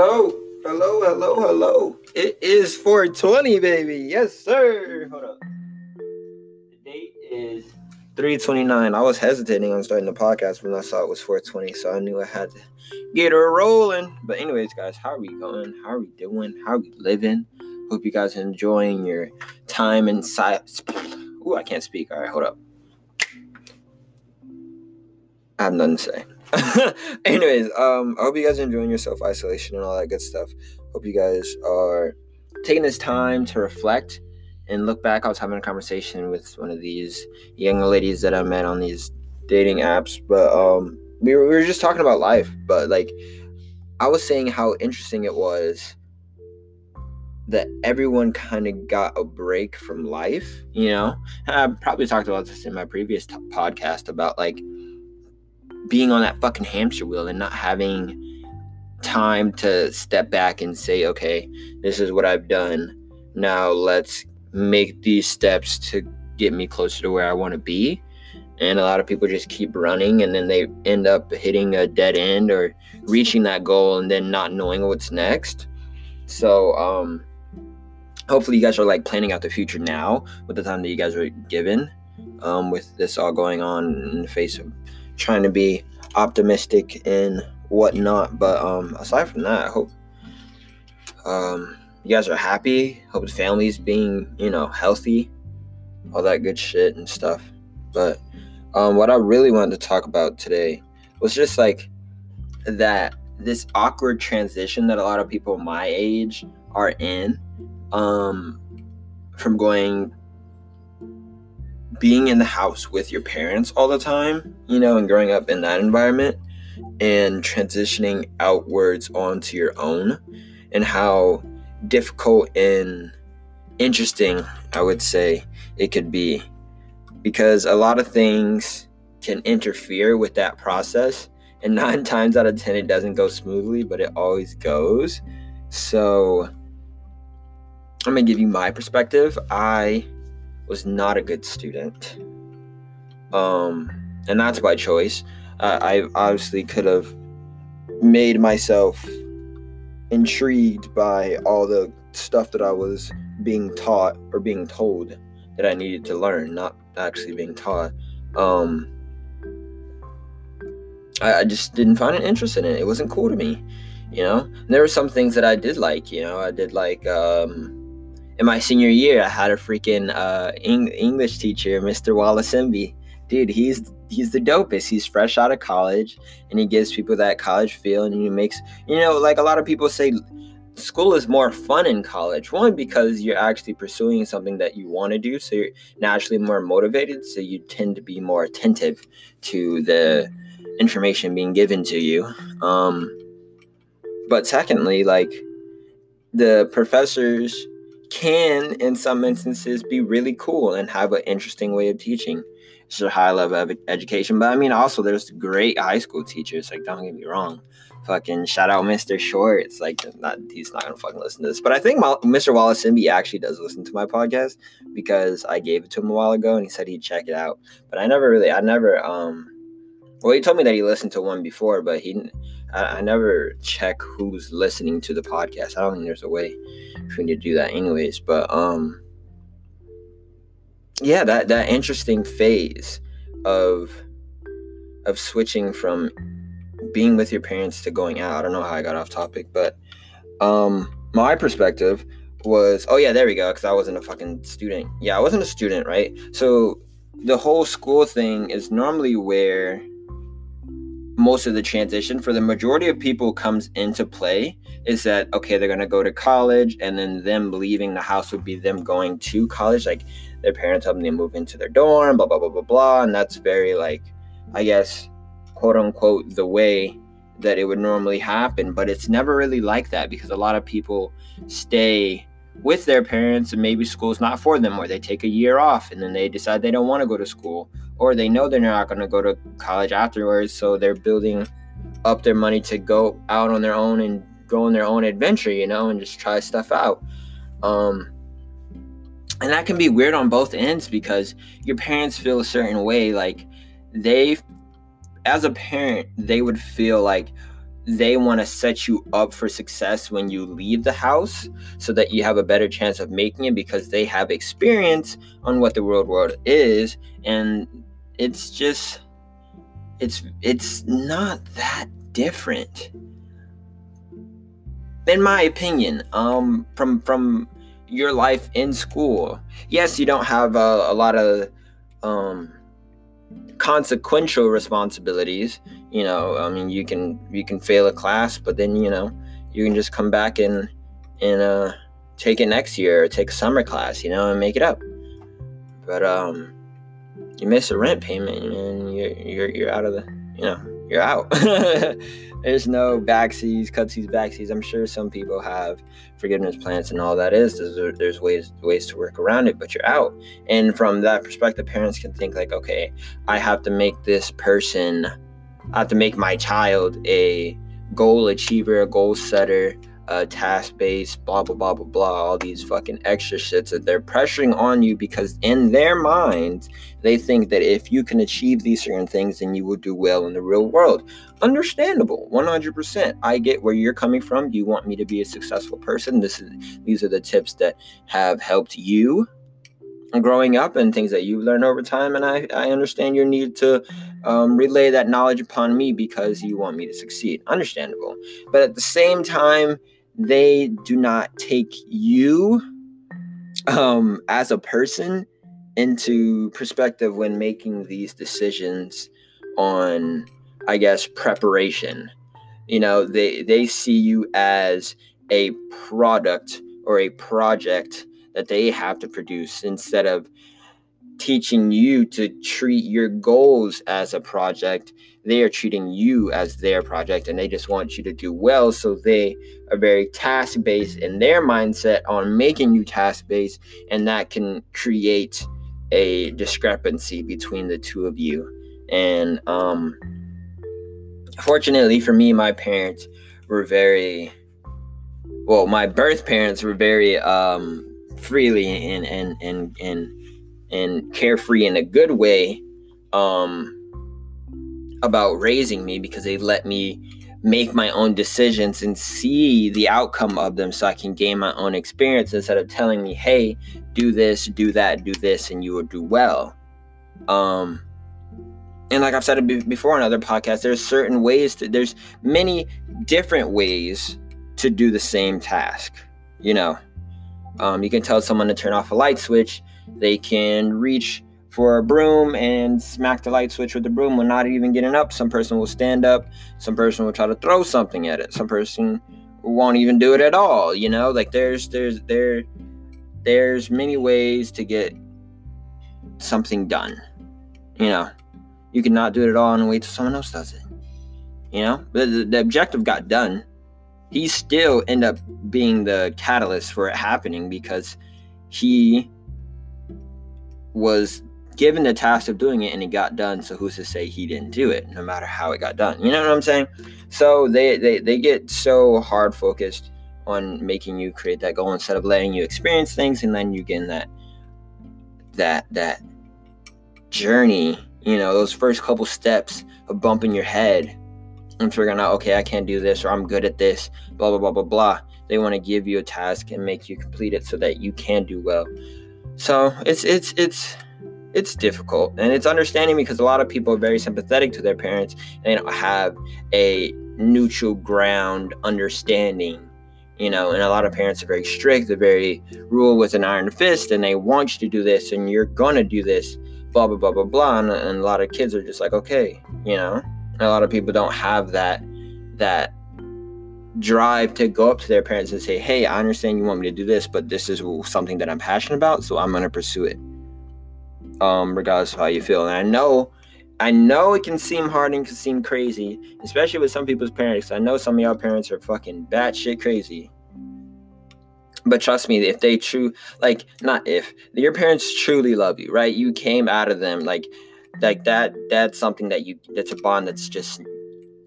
Hello, hello, hello, hello. It is 420, baby. Yes, sir. Hold up. The date is 329. I was hesitating on starting the podcast when I saw it was 420, so I knew I had to get her rolling. But, anyways, guys, how are we going? How are we doing? How are we living? Hope you guys are enjoying your time inside. Ooh, I can't speak. All right, hold up. I have nothing to say. Anyways, um, I hope you guys are enjoying your self isolation and all that good stuff. Hope you guys are taking this time to reflect and look back. I was having a conversation with one of these young ladies that I met on these dating apps, but um, we were, we were just talking about life. But like, I was saying how interesting it was that everyone kind of got a break from life. You know, I probably talked about this in my previous t- podcast about like being on that fucking hamster wheel and not having time to step back and say, okay, this is what I've done. Now let's make these steps to get me closer to where I want to be. And a lot of people just keep running and then they end up hitting a dead end or reaching that goal and then not knowing what's next. So, um, hopefully you guys are like planning out the future now with the time that you guys are given um, with this all going on in the face of trying to be optimistic and whatnot. But um, aside from that, I hope um, you guys are happy. Hope the family's being, you know, healthy, all that good shit and stuff. But um, what I really wanted to talk about today was just like that this awkward transition that a lot of people my age are in um, from going being in the house with your parents all the time, you know, and growing up in that environment and transitioning outwards onto your own and how difficult and interesting I would say it could be. Because a lot of things can interfere with that process and nine times out of ten it doesn't go smoothly but it always goes. So i'm gonna give you my perspective. I was not a good student. Um, and that's by choice. Uh, I obviously could have made myself intrigued by all the stuff that I was being taught or being told that I needed to learn, not actually being taught. Um, I, I just didn't find an interest in it. It wasn't cool to me, you know. And there were some things that I did like, you know. I did like um, in my senior year, I had a freaking uh, Eng- English teacher, Mr. Wallace Dude, he's he's the dopest. He's fresh out of college, and he gives people that college feel, and he makes you know, like a lot of people say, school is more fun in college. One because you're actually pursuing something that you want to do, so you're naturally more motivated. So you tend to be more attentive to the information being given to you. Um, but secondly, like the professors can, in some instances, be really cool and have an interesting way of teaching. It's a high level of education. But I mean, also, there's great high school teachers. Like, don't get me wrong. Fucking shout out Mr. Shorts. Like, not he's not gonna fucking listen to this. But I think Mr. Wallace Simby actually does listen to my podcast because I gave it to him a while ago and he said he'd check it out. But I never really, I never, um, well, he told me that he listened to one before, but he. I, I never check who's listening to the podcast. I don't think there's a way for me to do that, anyways. But um, yeah, that that interesting phase of of switching from being with your parents to going out. I don't know how I got off topic, but um, my perspective was oh yeah, there we go. Because I wasn't a fucking student. Yeah, I wasn't a student, right? So the whole school thing is normally where most of the transition for the majority of people comes into play is that okay they're going to go to college and then them leaving the house would be them going to college like their parents help them move into their dorm blah blah blah blah blah and that's very like i guess quote unquote the way that it would normally happen but it's never really like that because a lot of people stay with their parents and maybe school's not for them or they take a year off and then they decide they don't want to go to school or they know they're not going to go to college afterwards, so they're building up their money to go out on their own and go on their own adventure, you know, and just try stuff out. Um, and that can be weird on both ends because your parents feel a certain way, like they, as a parent, they would feel like they want to set you up for success when you leave the house so that you have a better chance of making it because they have experience on what the real world is and it's just it's it's not that different. In my opinion um from from your life in school yes you don't have a, a lot of um consequential responsibilities. You know i mean you can you can fail a class but then you know you can just come back and and uh take it next year or take a summer class you know and make it up. But um you miss a rent payment and you're you're, you're out of the you know you're out. There's no backseas cutsies backseas i'm sure some people have forgiveness plans and all that is. There's, there's ways ways to work around it but you're out. And from that perspective parents can think like okay i have to make this person I have to make my child a goal achiever, a goal setter, a task based, blah, blah, blah, blah, blah, all these fucking extra shits that they're pressuring on you because in their minds, they think that if you can achieve these certain things, then you will do well in the real world. Understandable, 100%. I get where you're coming from. You want me to be a successful person. This is these are the tips that have helped you growing up and things that you learn over time. And I, I understand your need to um, relay that knowledge upon me because you want me to succeed. Understandable. But at the same time, they do not take you um, as a person into perspective when making these decisions on, I guess, preparation. You know, they, they see you as a product or a project that they have to produce instead of teaching you to treat your goals as a project. They are treating you as their project and they just want you to do well. So they are very task based in their mindset on making you task based and that can create a discrepancy between the two of you. And um fortunately for me my parents were very well my birth parents were very um freely and and and and and carefree in a good way um about raising me because they let me make my own decisions and see the outcome of them so I can gain my own experience instead of telling me, hey, do this, do that, do this, and you will do well. Um, and like I've said before on other podcasts, there's certain ways to, there's many different ways to do the same task, you know. Um, you can tell someone to turn off a light switch. They can reach for a broom and smack the light switch with the broom when not even getting up. Some person will stand up. Some person will try to throw something at it. Some person won't even do it at all. You know, like there's there's there there's many ways to get something done. You know, you cannot do it at all and wait till someone else does it. You know, the, the, the objective got done he still end up being the catalyst for it happening because he was given the task of doing it and it got done so who's to say he didn't do it no matter how it got done you know what i'm saying so they they, they get so hard focused on making you create that goal instead of letting you experience things and then you get in that that that journey you know those first couple steps of bumping your head and figuring out, okay, I can't do this or I'm good at this, blah, blah, blah, blah, blah. They want to give you a task and make you complete it so that you can do well. So it's, it's, it's, it's difficult and it's understanding because a lot of people are very sympathetic to their parents and they don't have a neutral ground understanding you know and a lot of parents are very strict they're very rule with an iron fist and they want you to do this and you're gonna do this blah blah blah blah blah and, and a lot of kids are just like okay you know and a lot of people don't have that that drive to go up to their parents and say, "Hey, I understand you want me to do this, but this is something that I'm passionate about, so I'm gonna pursue it." Um, regardless of how you feel, and I know, I know it can seem hard and can seem crazy, especially with some people's parents. I know some of y'all parents are fucking batshit crazy. But trust me, if they true like not if your parents truly love you, right? You came out of them like like that that's something that you that's a bond that's just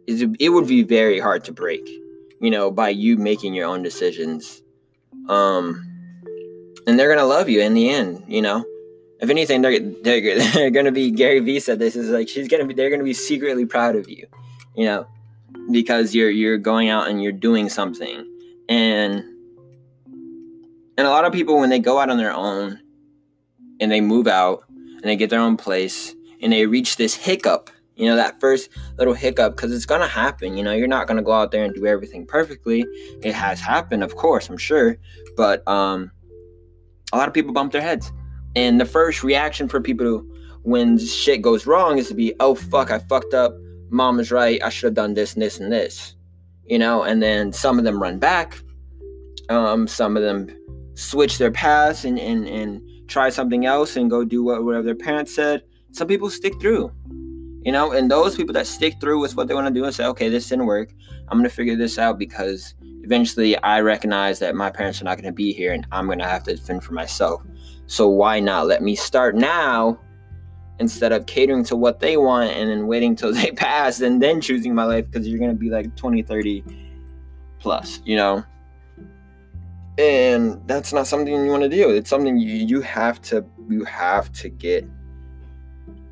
it would be very hard to break you know by you making your own decisions. Um and they're gonna love you in the end you know? If anything they're they're, they're gonna be gary vee said this is like she's gonna be they're gonna be secretly proud of you you know? Because you're you're going out and you're doing something. And and a lot of people when they go out on their own and they move out and they get their own place and they reach this hiccup you know that first little hiccup because it's gonna happen you know you're not gonna go out there and do everything perfectly. It has happened of course i'm sure but um a lot of people bump their heads. And the first reaction for people to, when shit goes wrong is to be oh fuck i fucked up. Mom is right. I should have done this and this and this you know and then some of them run back. Um some of them switch their paths and and, and try something else and go do what whatever their parents said. Some people stick through you know and those people that stick through with what they want to do and say okay this didn't work. I'm going to figure this out because eventually i recognize that my parents are not going to be here and i'm going to have to fend for myself. So why not let me start now instead of catering to what they want and then waiting till they pass and then choosing my life? Because you're going to be like 20 30 plus you know? And that's not something you want to do it's something you you have to you have to get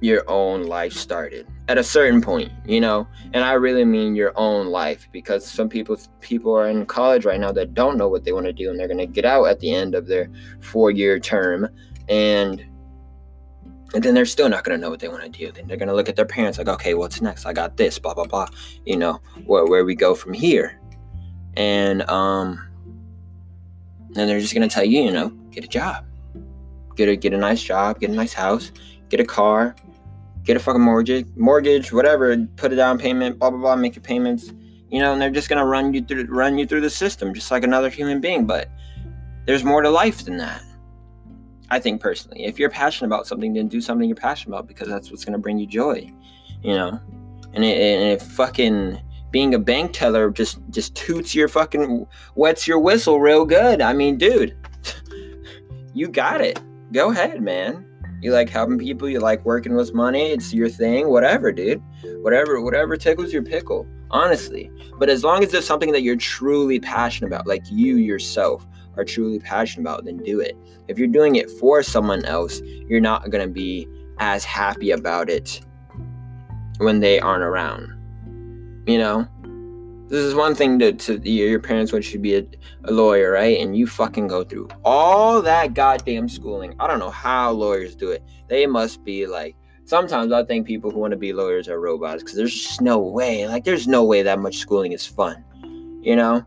your own life started at a certain point you know? And i really mean your own life because some people people are in college right now that don't know what they want to do and they're going to get out at the end of their four year term and and then they're still not going to know what they want to do. Then they're going to look at their parents like okay what's next? I got this blah blah blah you know where, where we go from here. And um and they're just going to tell you you know get a job. Get a get a nice job get a nice house get a car get a fucking mortgage, mortgage, whatever, put a down payment, blah blah blah, make your payments, you know, and they're just gonna run you through run you through the system just like another human being. But there's more to life than that. I think personally, if you're passionate about something, then do something you're passionate about because that's what's gonna bring you joy, you know. And, it, and if fucking being a bank teller just just toots your fucking wets your whistle real good, I mean, dude, you got it. Go ahead, man. You like helping people, you like working with money, it's your thing, whatever, dude. Whatever, whatever tickles your pickle, honestly. But as long as it's something that you're truly passionate about, like you yourself are truly passionate about, then do it. If you're doing it for someone else, you're not going to be as happy about it when they aren't around. You know? This is one thing to, to your parents want you to be a, a, lawyer, right? And you fucking go through all that goddamn schooling. I don't know how lawyers do it. They must be like, sometimes I think people who want to be lawyers are robots because there's just no way. Like, there's no way that much schooling is fun, you know?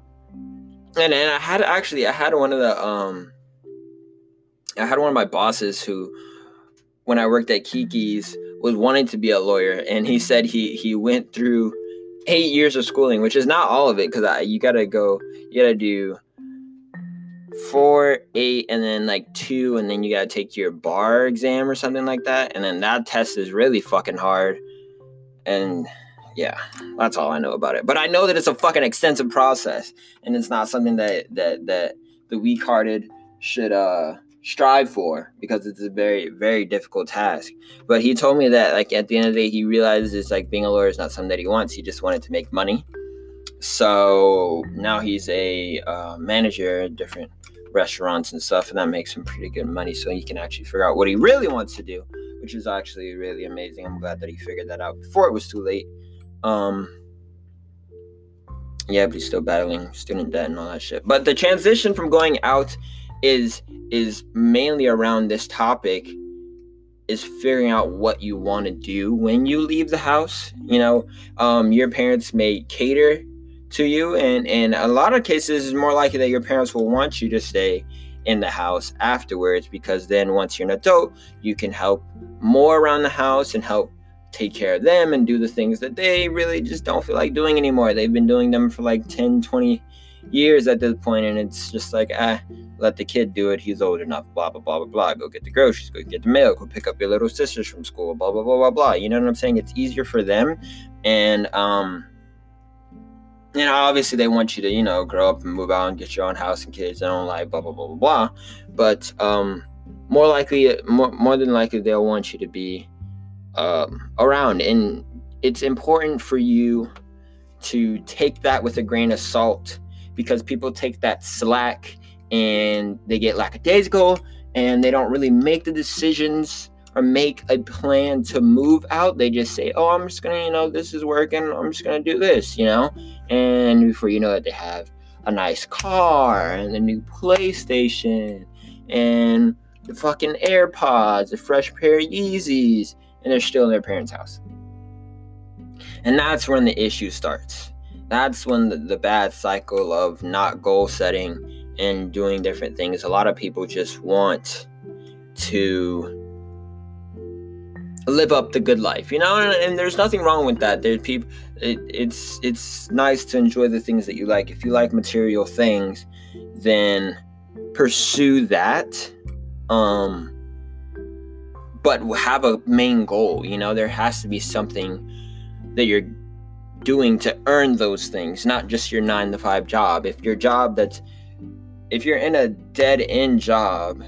And, and I had actually, I had one of the, um, I had one of my bosses who, when I worked at Kiki's, was wanting to be a lawyer, and he said he he went through eight years of schooling, which is not all of it, because you gotta go, you gotta do four, eight, and then like two, and then you gotta take your bar exam or something like that, and then that test is really fucking hard, and yeah, that's all I know about it. But I know that it's a fucking extensive process, and it's not something that that that the weak-hearted should uh strive for because it's a very very difficult task. But he told me that like at the end of the day he realizes like being a lawyer is not something that he wants. He just wanted to make money. So now he's a uh, manager at different restaurants and stuff and that makes him pretty good money. So he can actually figure out what he really wants to do which is actually really amazing. I'm glad that he figured that out before it was too late. Um yeah but he's still battling student debt and all that shit. But the transition from going out is is mainly around this topic is figuring out what you want to do when you leave the house you know? Um, your parents may cater to you and in a lot of cases it's more likely that your parents will want you to stay in the house afterwards because then once you're an adult you can help more around the house and help take care of them and do the things that they really just don't feel like doing anymore. They've been doing them for like 10 20 years at this point, and it's just like, ah, let the kid do it. He's old enough. Blah blah blah blah blah. Go get the groceries. Go get the mail. Go pick up your little sisters from school. Blah blah blah blah blah. You know what I'm saying? It's easier for them, and um, you know, obviously they want you to, you know, grow up and move out and get your own house and kids and own life. Blah blah blah blah blah. But um, more likely, more more than likely, they'll want you to be um around, and it's important for you to take that with a grain of salt because people take that slack and they get lackadaisical and they don't really make the decisions or make a plan to move out. They just say, "Oh, I'm just gonna, you know, this is working. I'm just gonna do this," you know. And before you know it, they have a nice car and a new PlayStation and the fucking AirPods, a fresh pair of Yeezys, and they're still in their parents' house. And that's when the issue starts. That's when the, the bad cycle of not goal setting and doing different things. A lot of people just want to live up the good life, you know, and, and there's nothing wrong with that. There's people. It, it's it's nice to enjoy the things that you like. If you like material things, then pursue that. Um, but have a main goal. You know, there has to be something that you're doing to earn those things, not just your nine to five job. If your job that's if you're in a dead end job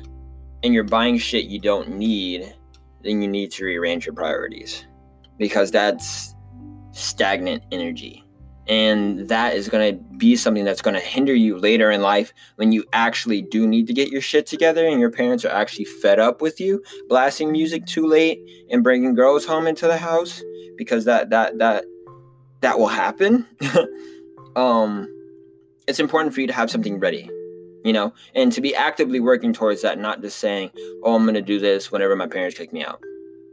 and you're buying shit you don't need, then you need to rearrange your priorities because that's stagnant energy. And that is going to be something that's going to hinder you later in life when you actually do need to get your shit together and your parents are actually fed up with you blasting music too late and bringing girls home into the house because that that that that will happen. um it's important for you to have something ready you know, and to be actively working towards that, not just saying, "Oh, I'm gonna do this whenever my parents kick me out,"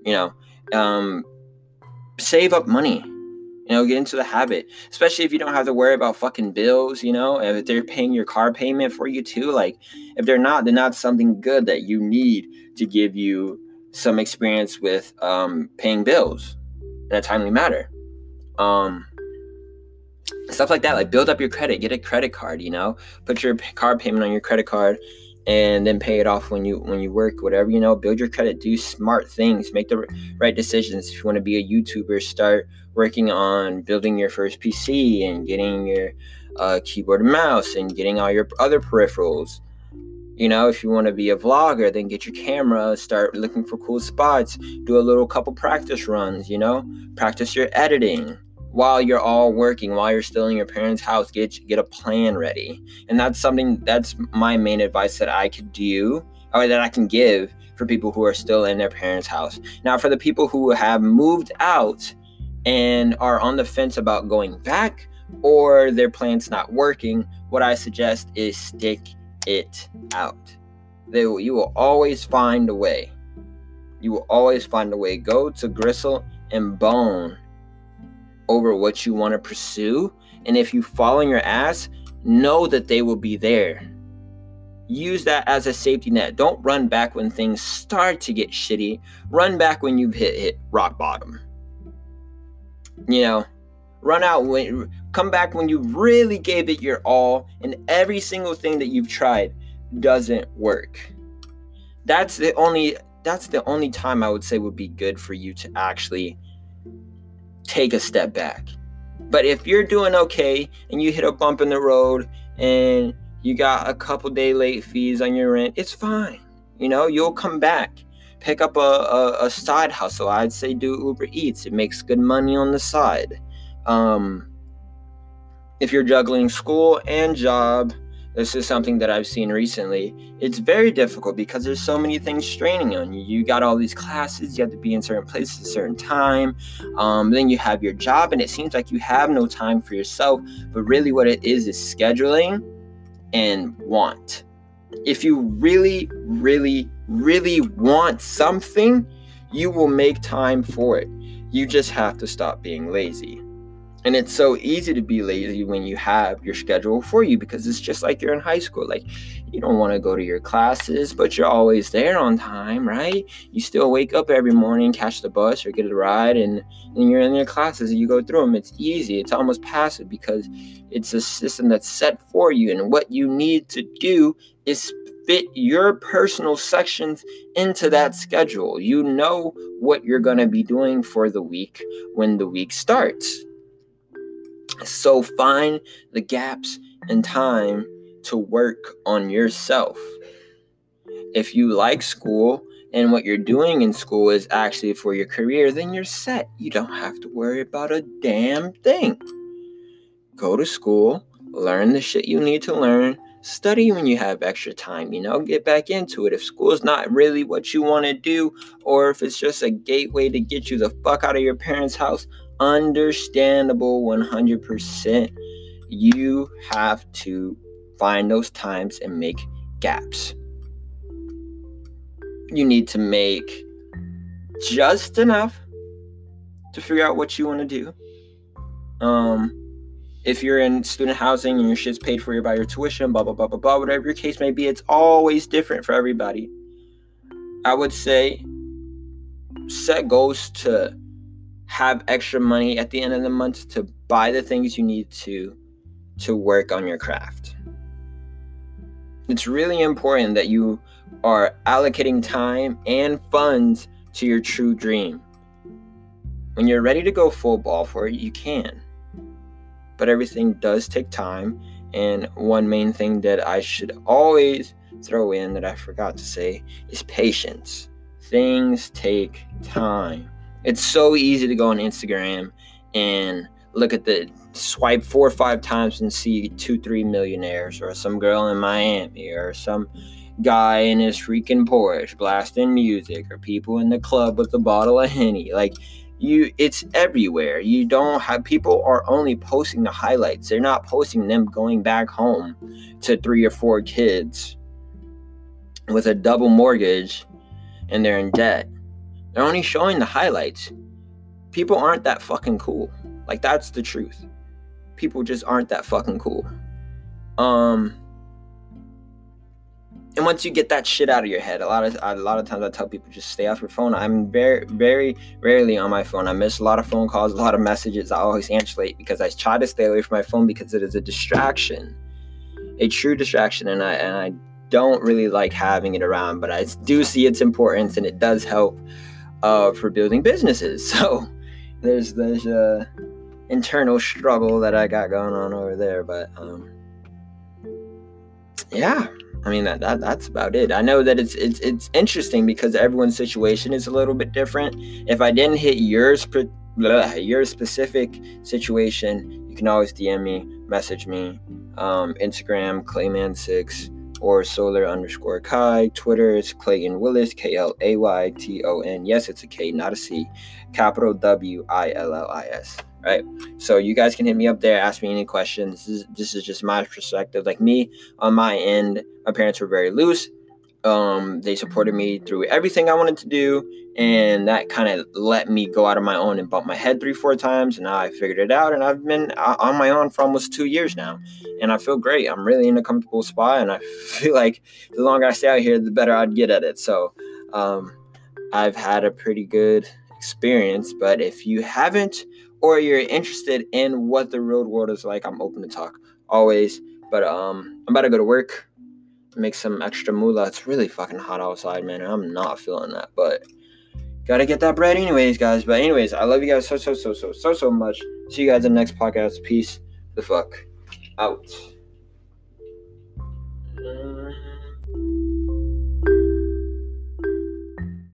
you know. Um, save up money, you know, get into the habit, especially if you don't have to worry about fucking bills, you know, if they're paying your car payment for you too. Like, if they're not, then that's something good that you need to give you some experience with um, paying bills in a timely manner. Um, stuff like that like build up your credit get a credit card you know? Put your car payment on your credit card and then pay it off when you when you work whatever you know? Build your credit do smart things make the right decisions. If you want to be a youtuber start working on building your first pc and getting your uh, keyboard and mouse and getting all your other peripherals. You know if you want to be a vlogger then get your camera start looking for cool spots do a little couple practice runs you know? Practice your editing while you're all working, while you're still in your parents' house, get get a plan ready. And that's something that's my main advice that I could do or that I can give for people who are still in their parents' house. Now, for the people who have moved out and are on the fence about going back or their plan's not working, what I suggest is stick it out. They will, you will always find a way. You will always find a way. Go to Gristle and Bone over what you want to pursue. And if you fall on your ass, know that they will be there. Use that as a safety net. Don't run back when things start to get shitty. Run back when you've hit, hit rock bottom. You know, run out when come back when you really gave it your all and every single thing that you've tried doesn't work. That's the only that's the only time I would say would be good for you to actually take a step back. But if you're doing okay and you hit a bump in the road and you got a couple day late fees on your rent, it's fine. You know, you'll come back. Pick up a, a, a side hustle. I'd say do Uber Eats. It makes good money on the side. Um, if you're juggling school and job, this is something that I've seen recently. It's very difficult because there's so many things straining on you. You got all these classes, you have to be in certain places at a certain time. Um, then you have your job, and it seems like you have no time for yourself. But really, what it is is scheduling and want. If you really, really, really want something, you will make time for it. You just have to stop being lazy. And it's so easy to be lazy when you have your schedule for you because it's just like you're in high school. Like, you don't want to go to your classes, but you're always there on time, right? You still wake up every morning, catch the bus or get a ride, and, and you're in your classes and you go through them. It's easy, it's almost passive because it's a system that's set for you. And what you need to do is fit your personal sections into that schedule. You know what you're going to be doing for the week when the week starts so find the gaps in time to work on yourself. If you like school and what you're doing in school is actually for your career, then you're set. You don't have to worry about a damn thing. Go to school, learn the shit you need to learn, study when you have extra time, you know, get back into it. If school's not really what you want to do, or if it's just a gateway to get you the fuck out of your parents' house, understandable 100%. You have to find those times and make gaps. You need to make just enough to figure out what you want to do. Um, if you're in student housing and your shit's paid for by your tuition, blah blah blah blah blah, whatever your case may be, it's always different for everybody. I would say set goals to have extra money at the end of the month to buy the things you need to to work on your craft. It's really important that you are allocating time and funds to your true dream. When you're ready to go full ball for it, you can. But everything does take time. And one main thing that I should always throw in that I forgot to say is patience. Things take time. It's so easy to go on Instagram and look at the swipe four or five times and see two, three millionaires, or some girl in Miami, or some guy in his freaking Porsche blasting music, or people in the club with a bottle of Henny. Like, you it's everywhere. You don't have people are only posting the highlights. They're not posting them going back home to three or four kids with a double mortgage and they're in debt they're only showing the highlights people aren't that fucking cool like that's the truth people just aren't that fucking cool um and once you get that shit out of your head, a lot of a lot of times I tell people just stay off your phone. I'm very very rarely on my phone. I miss a lot of phone calls, a lot of messages. I always answer late because I try to stay away from my phone because it is a distraction, a true distraction, and I and I don't really like having it around. But I do see its importance, and it does help uh, for building businesses. So there's there's a internal struggle that I got going on over there, but um, yeah I mean that, that that's about it. I know that it's it's it's interesting because everyone's situation is a little bit different. If I didn't hit yours blah, your specific situation, you can always DM me, message me, um, Instagram Clayman6 or Solar underscore Kai. Twitter is Klayton Willis, K L A Y T O N. Yes, it's a K, not a C. Capital W I L L I S right? So you guys can hit me up there, ask me any questions. This is, this is just my perspective. Like me, on my end, my parents were very loose. Um, they supported me through everything I wanted to do, and that kind of let me go out on my own and bump my head three, four times. And now I figured it out, and I've been on my own for almost two years now, and I feel great. I'm really in a comfortable spot, and I feel like the longer I stay out here, the better I'd get at it. So, um, I've had a pretty good experience. But if you haven't or you're interested in what the real world is like, I'm open to talk always. But um, I'm about to go to work, make some extra moolah. It's really fucking hot outside, man. I'm not feeling that, but gotta get that bread anyways, guys. But anyways, I love you guys so so so so so so much. See you guys in the next podcast. Peace. The fuck out.